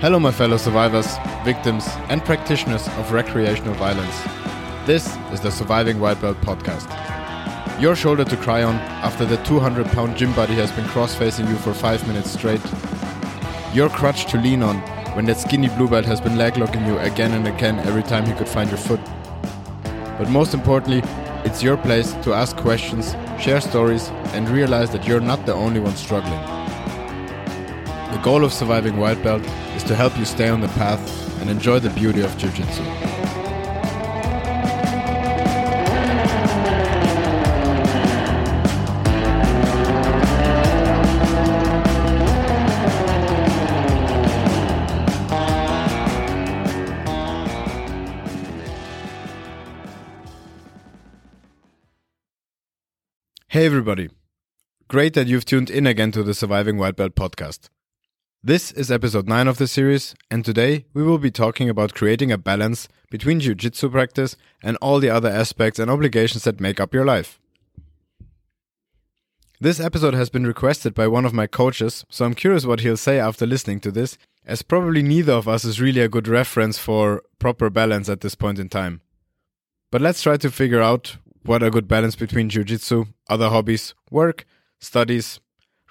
Hello, my fellow survivors, victims, and practitioners of recreational violence. This is the Surviving White Belt podcast. Your shoulder to cry on after the 200 pound gym buddy has been cross facing you for 5 minutes straight. Your crutch to lean on when that skinny blue belt has been leg locking you again and again every time he could find your foot. But most importantly, it's your place to ask questions, share stories, and realize that you're not the only one struggling. The goal of surviving white belt is to help you stay on the path and enjoy the beauty of Jiu Jitsu. Hey, everybody. Great that you've tuned in again to the Surviving White Belt podcast. This is episode 9 of the series, and today we will be talking about creating a balance between Jiu Jitsu practice and all the other aspects and obligations that make up your life. This episode has been requested by one of my coaches, so I'm curious what he'll say after listening to this, as probably neither of us is really a good reference for proper balance at this point in time. But let's try to figure out what a good balance between Jiu Jitsu, other hobbies, work, studies,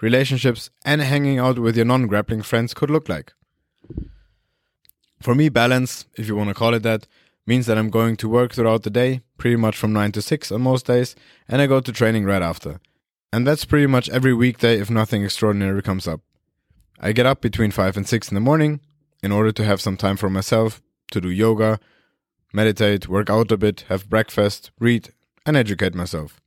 relationships, and hanging out with your non grappling friends could look like. For me, balance, if you want to call it that, means that I'm going to work throughout the day, pretty much from 9 to 6 on most days, and I go to training right after. And that's pretty much every weekday if nothing extraordinary comes up. I get up between 5 and 6 in the morning in order to have some time for myself, to do yoga, meditate, work out a bit, have breakfast, read, and educate myself.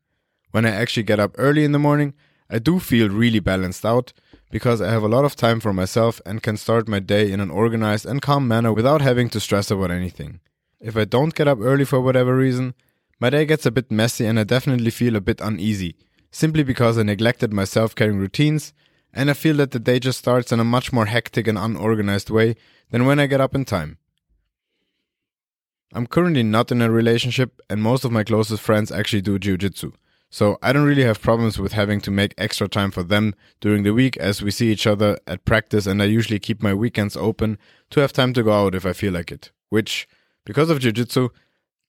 When I actually get up early in the morning, I do feel really balanced out because I have a lot of time for myself and can start my day in an organized and calm manner without having to stress about anything. If I don't get up early for whatever reason, my day gets a bit messy and I definitely feel a bit uneasy, simply because I neglected my self caring routines and I feel that the day just starts in a much more hectic and unorganized way than when I get up in time. I'm currently not in a relationship and most of my closest friends actually do jiu jitsu. So I don't really have problems with having to make extra time for them during the week as we see each other at practice and I usually keep my weekends open to have time to go out if I feel like it. Which, because of Jiu-Jitsu,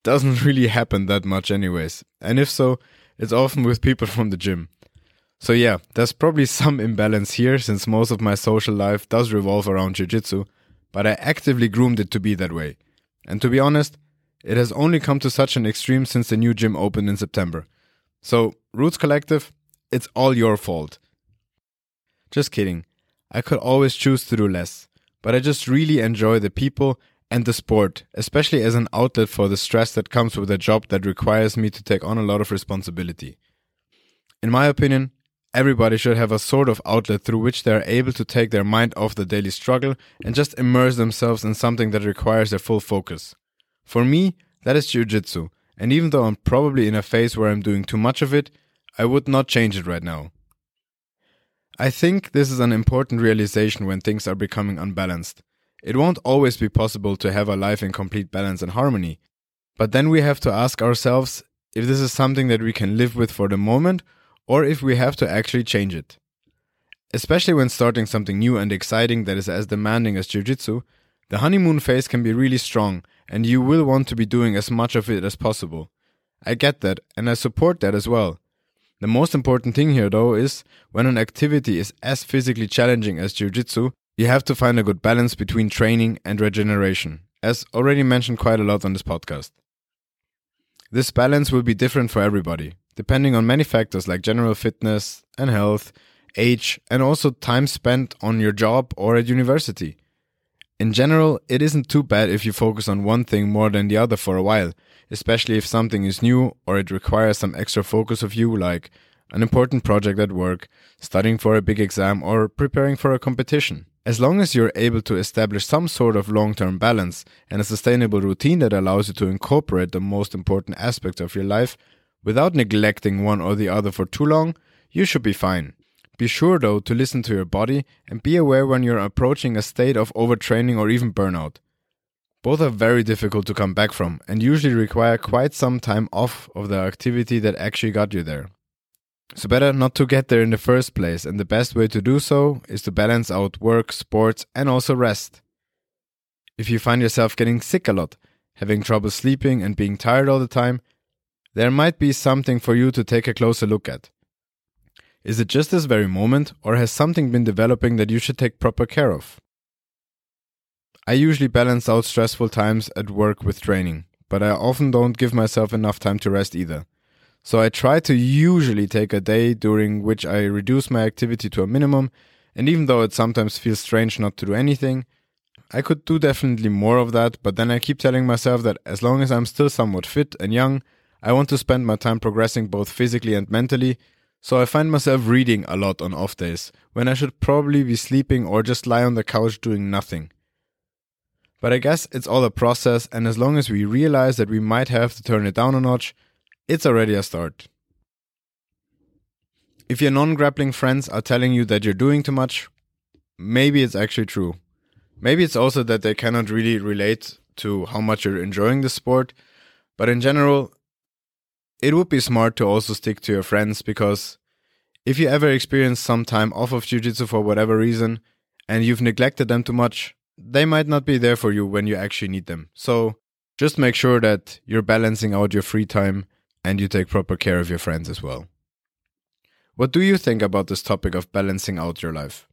doesn't really happen that much anyways. And if so, it's often with people from the gym. So yeah, there's probably some imbalance here since most of my social life does revolve around Jiu-Jitsu, but I actively groomed it to be that way. And to be honest, it has only come to such an extreme since the new gym opened in September. So, Roots Collective, it's all your fault. Just kidding. I could always choose to do less, but I just really enjoy the people and the sport, especially as an outlet for the stress that comes with a job that requires me to take on a lot of responsibility. In my opinion, everybody should have a sort of outlet through which they are able to take their mind off the daily struggle and just immerse themselves in something that requires their full focus. For me, that is Jiu Jitsu and even though I'm probably in a phase where I'm doing too much of it, I would not change it right now. I think this is an important realization when things are becoming unbalanced. It won't always be possible to have a life in complete balance and harmony, but then we have to ask ourselves if this is something that we can live with for the moment or if we have to actually change it. Especially when starting something new and exciting that is as demanding as Jiu Jitsu, the honeymoon phase can be really strong and you will want to be doing as much of it as possible. I get that, and I support that as well. The most important thing here, though, is when an activity is as physically challenging as Jiu Jitsu, you have to find a good balance between training and regeneration, as already mentioned quite a lot on this podcast. This balance will be different for everybody, depending on many factors like general fitness and health, age, and also time spent on your job or at university. In general, it isn't too bad if you focus on one thing more than the other for a while, especially if something is new or it requires some extra focus of you, like an important project at work, studying for a big exam, or preparing for a competition. As long as you're able to establish some sort of long term balance and a sustainable routine that allows you to incorporate the most important aspects of your life without neglecting one or the other for too long, you should be fine. Be sure though to listen to your body and be aware when you're approaching a state of overtraining or even burnout. Both are very difficult to come back from and usually require quite some time off of the activity that actually got you there. So, better not to get there in the first place, and the best way to do so is to balance out work, sports, and also rest. if you find yourself getting sick a lot, having trouble sleeping, and being tired all the time, there might be something for you to take a closer look at. Is it just this very moment, or has something been developing that you should take proper care of? I usually balance out stressful times at work with training, but I often don't give myself enough time to rest either. So I try to usually take a day during which I reduce my activity to a minimum, and even though it sometimes feels strange not to do anything, I could do definitely more of that, but then I keep telling myself that as long as I'm still somewhat fit and young, I want to spend my time progressing both physically and mentally, so I find myself reading a lot on off days, when I should probably be sleeping or just lie on the couch doing nothing. But I guess it's all a process, and as long as we realize that we might have to turn it down a notch, it's already a start. If your non grappling friends are telling you that you're doing too much, maybe it's actually true. Maybe it's also that they cannot really relate to how much you're enjoying the sport, but in general, it would be smart to also stick to your friends because if you ever experience some time off of jiu-jitsu for whatever reason and you've neglected them too much, they might not be there for you when you actually need them. So just make sure that you're balancing out your free time and you take proper care of your friends as well. What do you think about this topic of balancing out your life?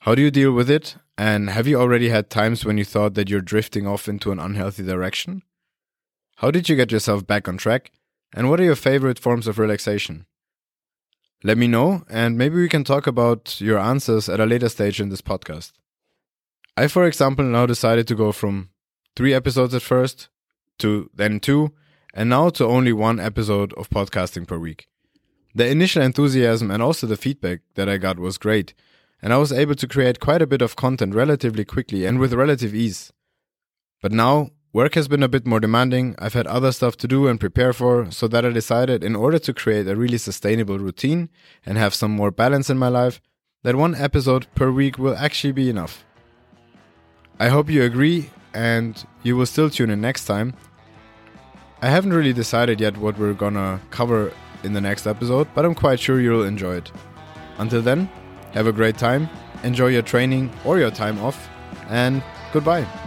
How do you deal with it? And have you already had times when you thought that you're drifting off into an unhealthy direction? How did you get yourself back on track? And what are your favorite forms of relaxation? Let me know, and maybe we can talk about your answers at a later stage in this podcast. I, for example, now decided to go from three episodes at first to then two, and now to only one episode of podcasting per week. The initial enthusiasm and also the feedback that I got was great, and I was able to create quite a bit of content relatively quickly and with relative ease. But now, work has been a bit more demanding, I've had other stuff to do and prepare for, so that I decided in order to create a really sustainable routine and have some more balance in my life, that one episode per week will actually be enough. I hope you agree and you will still tune in next time. I haven't really decided yet what we're gonna cover in the next episode, but I'm quite sure you'll enjoy it. Until then, have a great time, enjoy your training or your time off, and goodbye.